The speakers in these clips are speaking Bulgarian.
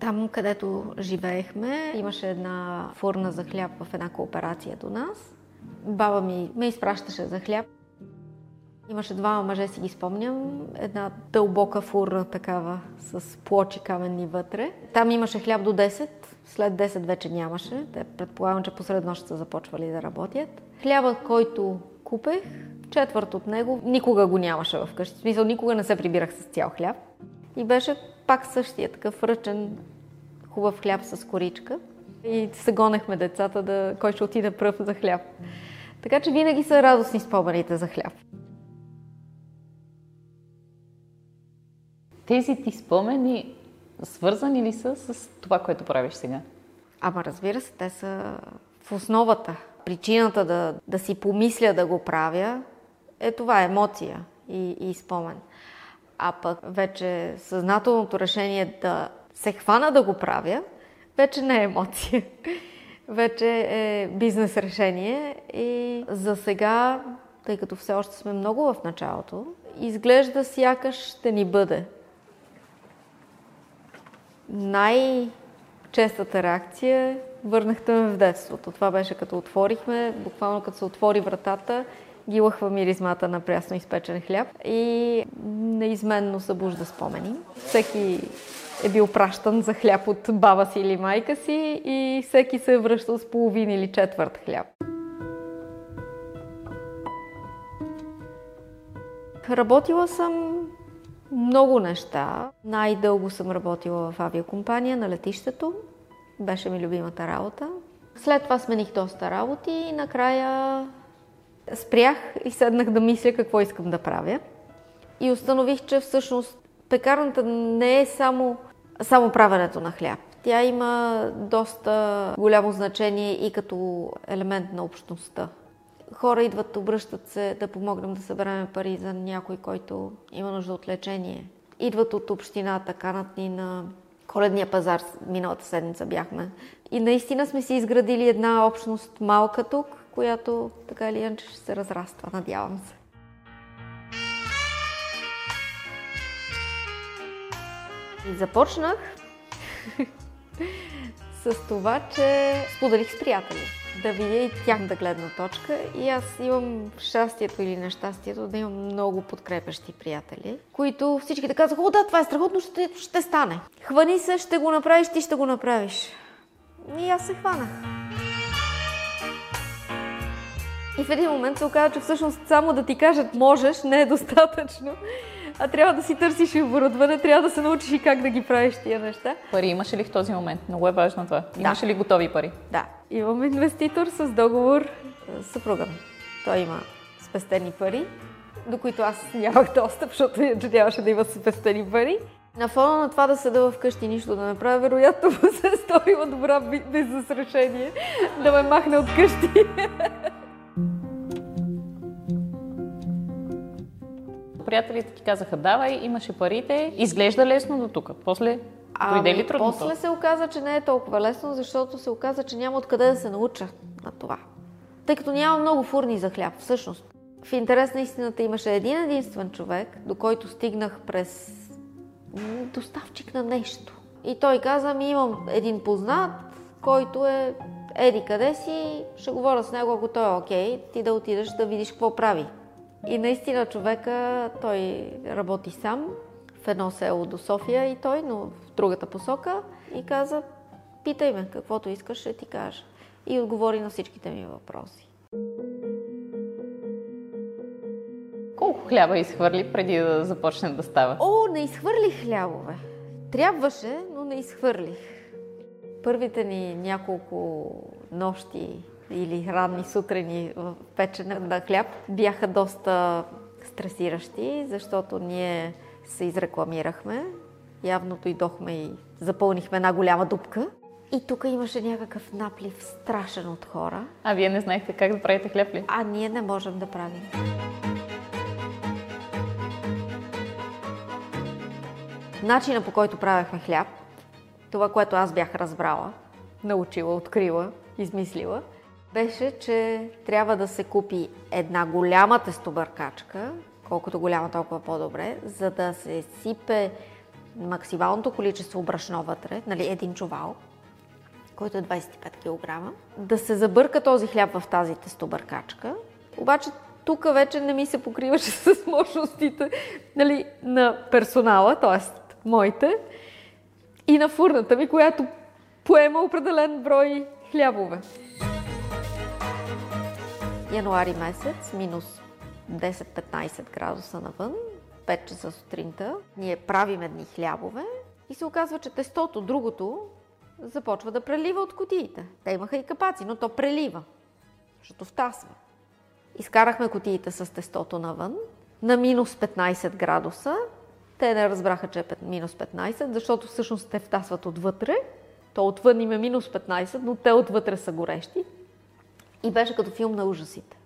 Там, където живеехме, имаше една фурна за хляб в една кооперация до нас. Баба ми ме изпращаше за хляб. Имаше двама мъже, си ги спомням. Една дълбока фурна такава, с плочи каменни вътре. Там имаше хляб до 10, след 10 вече нямаше. Те предполагам, че посред нощ са започвали да работят. Хлябът, който купех, четвърт от него, никога го нямаше в къщи. В смисъл, никога не се прибирах с цял хляб. И беше пак същия такъв ръчен, хубав хляб с коричка. И се гонехме децата да кой ще отиде пръв за хляб. Така че винаги са радостни спомените за хляб. Тези ти спомени свързани ли са с това, което правиш сега? Ама разбира се, те са в основата. Причината да, да си помисля да го правя е това емоция и, и спомен. А пък вече съзнателното решение да се хвана да го правя, вече не е емоция. Вече е бизнес решение и за сега, тъй като все още сме много в началото, изглежда сякаш ще ни бъде. Най-честата реакция върнахте ме в детството. Това беше като отворихме, буквално като се отвори вратата, ги лъхва миризмата на прясно изпечен хляб и неизменно събужда спомени. Всеки е бил пращан за хляб от баба си или майка си и всеки се е връщал с половин или четвърт хляб. Работила съм много неща. Най-дълго съм работила в авиакомпания на летището. Беше ми любимата работа. След това смених доста работи и накрая спрях и седнах да мисля какво искам да правя. И установих, че всъщност пекарната не е само, само правенето на хляб. Тя има доста голямо значение и като елемент на общността. Хора идват, обръщат се да помогнем да съберем пари за някой, който има нужда от лечение. Идват от общината, канат ни на коледния пазар, миналата седмица бяхме. И наистина сме си изградили една общност малка тук, която така или иначе ще се разраства, надявам се. Започнах с това, че споделих с приятели да видя и тяхната гледна точка. И аз имам щастието или нещастието да имам много подкрепящи приятели, които всички да казаха, о да, това е страхотно, ще, ще стане. Хвани се, ще го направиш, ти ще го направиш. И аз се хванах. И в един момент се оказа, че всъщност само да ти кажат можеш не е достатъчно, а трябва да си търсиш и оборудване, трябва да се научиш и как да ги правиш тия неща. Пари имаш ли в този момент? Много е важно това. Да. Имаш ли готови пари? Да. Имам инвеститор с договор с съпруга ми. Той има спестени пари, до които аз нямах достъп, защото нямаше да има спестени пари. На фона на това да седа вкъщи и нищо да направя, вероятно му се е сторила добра бизнес решение да ме махне от къщи. Приятелите ти казаха, давай, имаше парите, изглежда лесно до тук. После дойде ли трудно? После се оказа, че не е толкова лесно, защото се оказа, че няма откъде да се науча на това. Тъй като няма много фурни за хляб, всъщност. В интерес на истината имаше един единствен човек, до който стигнах през доставчик на нещо. И той каза ми, имам един познат, който е еди къде си, ще говоря с него, ако той е окей, ти да отидеш да видиш какво прави. И наистина човека, той работи сам в едно село до София и той, но в другата посока и каза, питай ме, каквото искаш, ще ти кажа. И отговори на всичките ми въпроси. Колко хляба изхвърли преди да започне да става? О, не изхвърлих хлябове. Трябваше, но не изхвърлих. Първите ни няколко нощи или ранни сутрини в печене на хляб бяха доста стресиращи, защото ние се изрекламирахме. Явно дойдохме и запълнихме една голяма дупка. И тук имаше някакъв наплив страшен от хора. А вие не знаехте как да правите хляб ли? А ние не можем да правим. Начина по който правехме хляб, това, което аз бях разбрала, научила, открила, измислила, беше, че трябва да се купи една голяма тестобъркачка, колкото голяма, толкова по-добре, за да се сипе максималното количество брашно вътре, нали, един чувал, който е 25 кг, да се забърка този хляб в тази тестобъркачка. Обаче тук вече не ми се покриваше с мощностите нали, на персонала, т.е. моите, и на фурната ми, която поема определен брой хлябове. Януари месец, минус 10-15 градуса навън, 5 часа сутринта. Ние правим едни хлябове и се оказва, че тестото, другото, започва да прелива от котиите. Те имаха и капаци, но то прелива, защото втасва. Изкарахме котиите с тестото навън на минус 15 градуса. Те не разбраха, че е минус 15, защото всъщност те втасват отвътре. То отвън им е минус 15, но те отвътре са горещи. И беше като филм на ужасите.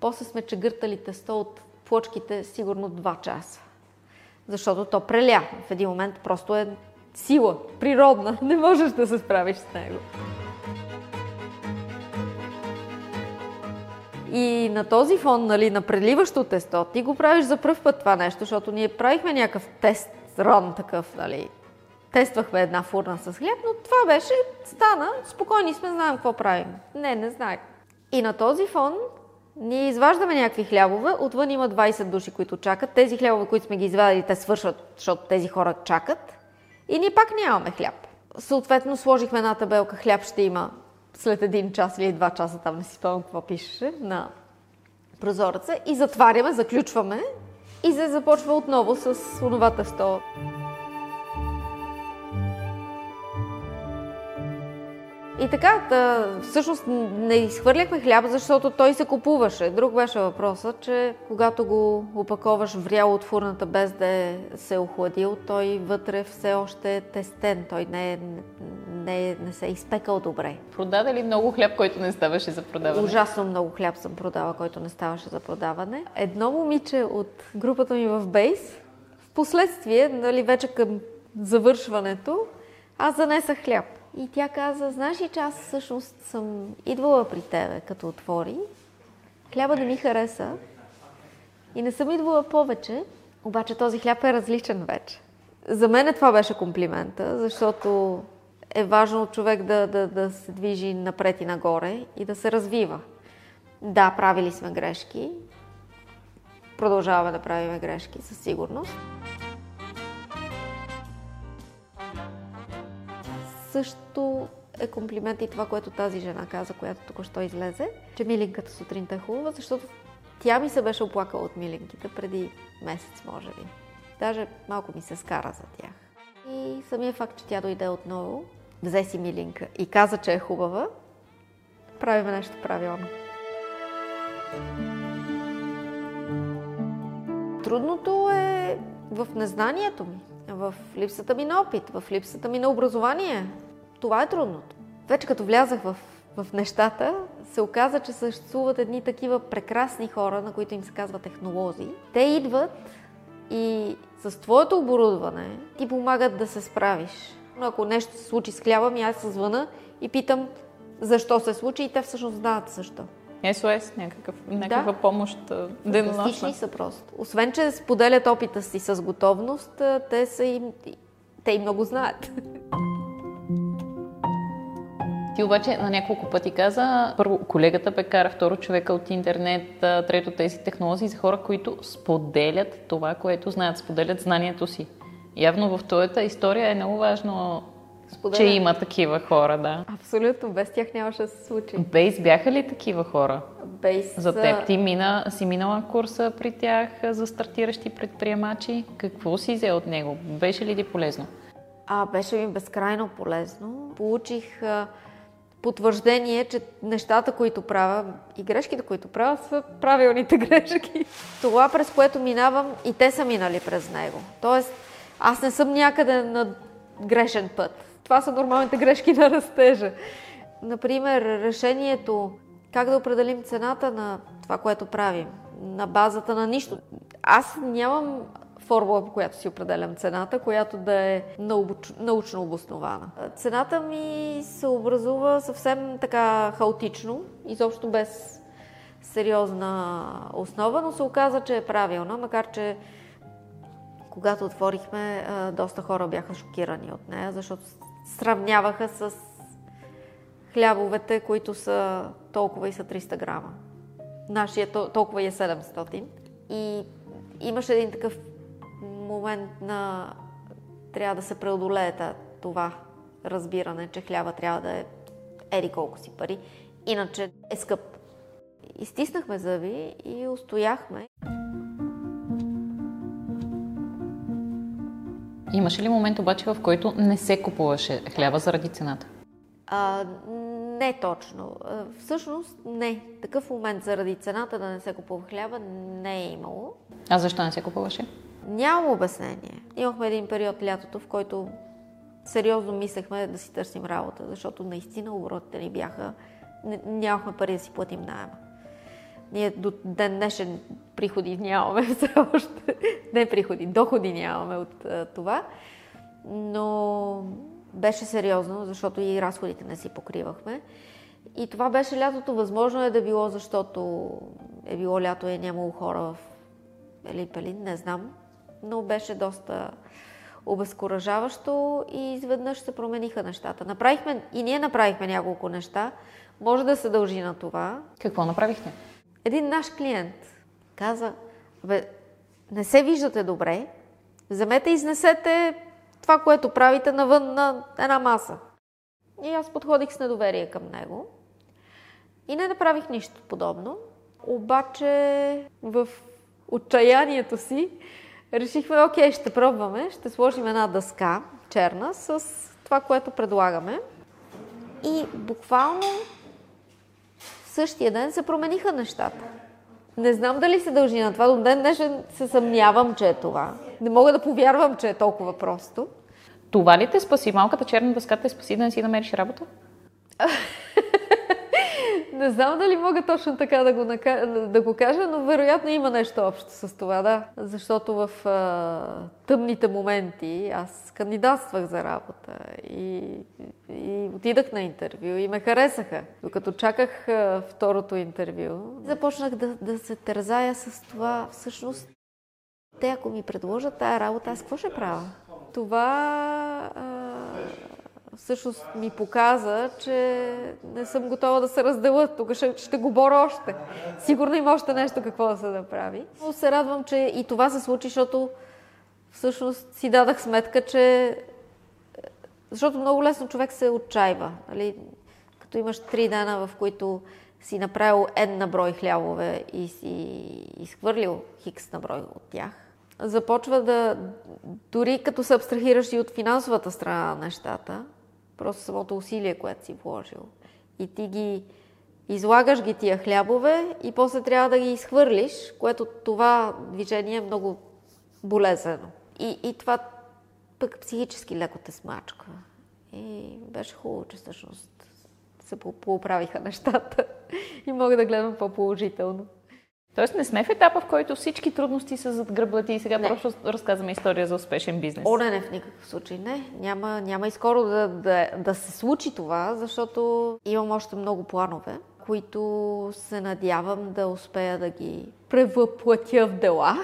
После сме чегъртали тесто от плочките сигурно 2 часа. Защото то преля. В един момент просто е сила, природна. Не можеш да се справиш с него. И на този фон, нали, на преливащо тесто, ти го правиш за пръв път това нещо, защото ние правихме някакъв тест, ран такъв, нали, тествахме една фурна с хляб, но това беше, стана, спокойни сме, знаем какво правим. Не, не знаем. И на този фон ние изваждаме някакви хлябове, отвън има 20 души, които чакат. Тези хлябове, които сме ги извадили, те свършват, защото тези хора чакат. И ние пак нямаме хляб. Съответно, сложихме една табелка, хляб ще има след един час или два часа, там не си спомням какво пишеше, на прозореца и затваряме, заключваме и се започва отново с онова тесто. И така, да, всъщност не изхвърляхме хляб, защото той се купуваше. Друг беше въпросът, че когато го опаковаш врял от фурната без да е се е охладил, той вътре все още е тестен. Той не, е, не, е, не се е изпекал добре. Продаде ли много хляб, който не ставаше за продаване? Ужасно много хляб съм продала, който не ставаше за продаване. Едно момиче от групата ми в Бейс, в последствие, нали, вече към завършването, аз занесах хляб. И тя каза, знаеш ли, че аз всъщност съм идвала при тебе, като отвори. Хляба не ми хареса и не съм идвала повече, обаче този хляб е различен вече. За мен това беше комплимента, защото е важно човек да, да, да се движи напред и нагоре и да се развива. Да, правили сме грешки. Продължаваме да правим грешки, със сигурност. Също е комплимент и това, което тази жена каза, която току-що излезе, че милинката сутринта е хубава, защото тя ми се беше оплакала от милинките преди месец, може би. Даже малко ми се скара за тях. И самия факт, че тя дойде отново, взе си милинка и каза, че е хубава, правиме нещо правилно. Трудното е в незнанието ми, в липсата ми на опит, в липсата ми на образование, това е трудното. Вече като влязах в, в нещата, се оказа, че съществуват едни такива прекрасни хора, на които им се казва технолози. Те идват и с твоето оборудване ти помагат да се справиш. Но ако нещо се случи с хляба ми, аз се звъна и питам защо се случи и те всъщност знаят защо. СОС, някакъв, някаква да. помощ денонощна. са просто. Освен, че споделят опита си с готовност, те, са им, те и много знаят. Ти обаче на няколко пъти каза, първо колегата пекара, второ човека от интернет, трето тези технологии за хора, които споделят това, което знаят, споделят знанието си. Явно в твоята история е много важно Споделя. че има такива хора, да. Абсолютно, без тях нямаше да се случи. Бейс бяха ли такива хора? Бейс За теб ти мина, си минала курса при тях за стартиращи предприемачи. Какво си взе от него? Беше ли ти полезно? А, беше ми безкрайно полезно. Получих потвърждение, че нещата, които правя и грешките, които правя, са правилните грешки. Това, през което минавам, и те са минали през него. Тоест, аз не съм някъде на грешен път. Това са нормалните грешки на растежа. Например, решението как да определим цената на това, което правим, на базата на нищо. Аз нямам формула, по която си определям цената, която да е научно обоснована. Цената ми се образува съвсем така хаотично, изобщо без сериозна основа, но се оказа, че е правилна, макар че когато отворихме, доста хора бяха шокирани от нея, защото сравняваха с хлябовете, които са толкова и са 300 грама. Нашия толкова и е 700. И имаше един такъв момент на трябва да се преодолее това разбиране, че хляба трябва да е еди колко си пари, иначе е скъп. Изтиснахме зъби и устояхме. Имаше ли момент обаче, в който не се купуваше хляба заради цената? А, не точно. Всъщност не. Такъв момент заради цената да не се купува хляба не е имало. А защо не се купуваше? Нямам обяснение. Имахме един период лятото, в който сериозно мислехме да си търсим работа, защото наистина оборотите ни бяха... Нямахме пари да си платим найема. Ние до ден днешен приходи нямаме все още. Не приходи, доходи нямаме от това. Но беше сериозно, защото и разходите не си покривахме. И това беше лятото. Възможно е да било, защото е било лято и е нямало хора в Елипелин, не знам. Но беше доста обезкуражаващо и изведнъж се промениха нещата. Направихме, и ние направихме няколко неща. Може да се дължи на това. Какво направихте? Един наш клиент каза, бе, не се виждате добре, вземете и изнесете това, което правите навън на една маса. И аз подходих с недоверие към него. И не направих нищо подобно. Обаче в отчаянието си решихме, окей, ще пробваме, ще сложим една дъска черна с това, което предлагаме. И буквално в същия ден се промениха нещата. Не знам дали се дължи на това. До ден днешен се съмнявам, че е това. Не мога да повярвам, че е толкова просто. Това ли те спаси? Малката черна дъска те спаси да не си намериш работа? Не знам дали мога точно така да го, да го кажа, но вероятно има нещо общо с това, да. Защото в а, тъмните моменти аз кандидатствах за работа и, и отидах на интервю и ме харесаха. Докато чаках а, второто интервю, започнах да, да се тързая с това всъщност. Те ако ми предложат тая работа, аз какво ще правя? Това а, всъщност ми показа, че не съм готова да се разделя. Тук ще, ще го боря още. Сигурно има още нещо какво да се направи. Но се радвам, че и това се случи, защото всъщност си дадах сметка, че защото много лесно човек се отчаива. Нали? Като имаш три дена, в които си направил една брой хлябове и си изхвърлил хикс на брой от тях, започва да, дори като се абстрахираш и от финансовата страна на нещата, Просто самото усилие, което си вложил. И ти ги излагаш ги тия хлябове и после трябва да ги изхвърлиш, което това движение е много болезнено. И, и това пък психически леко те смачква. И беше хубаво, че всъщност се поуправиха нещата и мога да гледам по-положително. Тоест не сме в етапа, в който всички трудности са зад гръбла ти и сега не. просто разказваме история за успешен бизнес. О, не, не, в никакъв случай не. Няма, няма и скоро да, да, да се случи това, защото имам още много планове, които се надявам да успея да ги превъплатя в дела.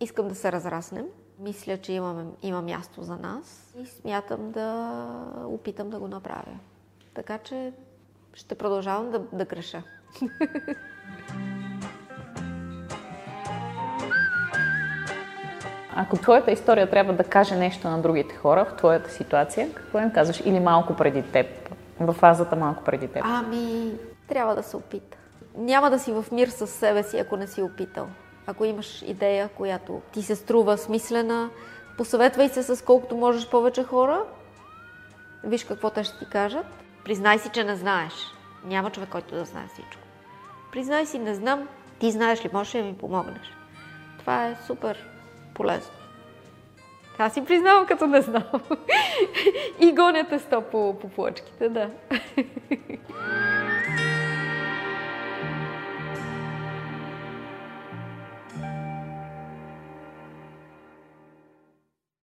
Искам да се разраснем. Мисля, че имаме, има място за нас и смятам да опитам да го направя. Така че ще продължавам да, да греша. Ако твоята история трябва да каже нещо на другите хора в твоята ситуация, какво им казваш? Или малко преди теб? В фазата малко преди теб. Ами, трябва да се опита. Няма да си в мир с себе си, ако не си опитал. Ако имаш идея, която ти се струва смислена, посъветвай се с колкото можеш повече хора. Виж какво те ще ти кажат. Признай си, че не знаеш. Няма човек, който да знае всичко. Признай си, не знам. Ти знаеш ли, можеш ли да ми помогнеш? Това е супер полезно. Аз си признавам, като не знам. И гоня теста по, по плочките, да.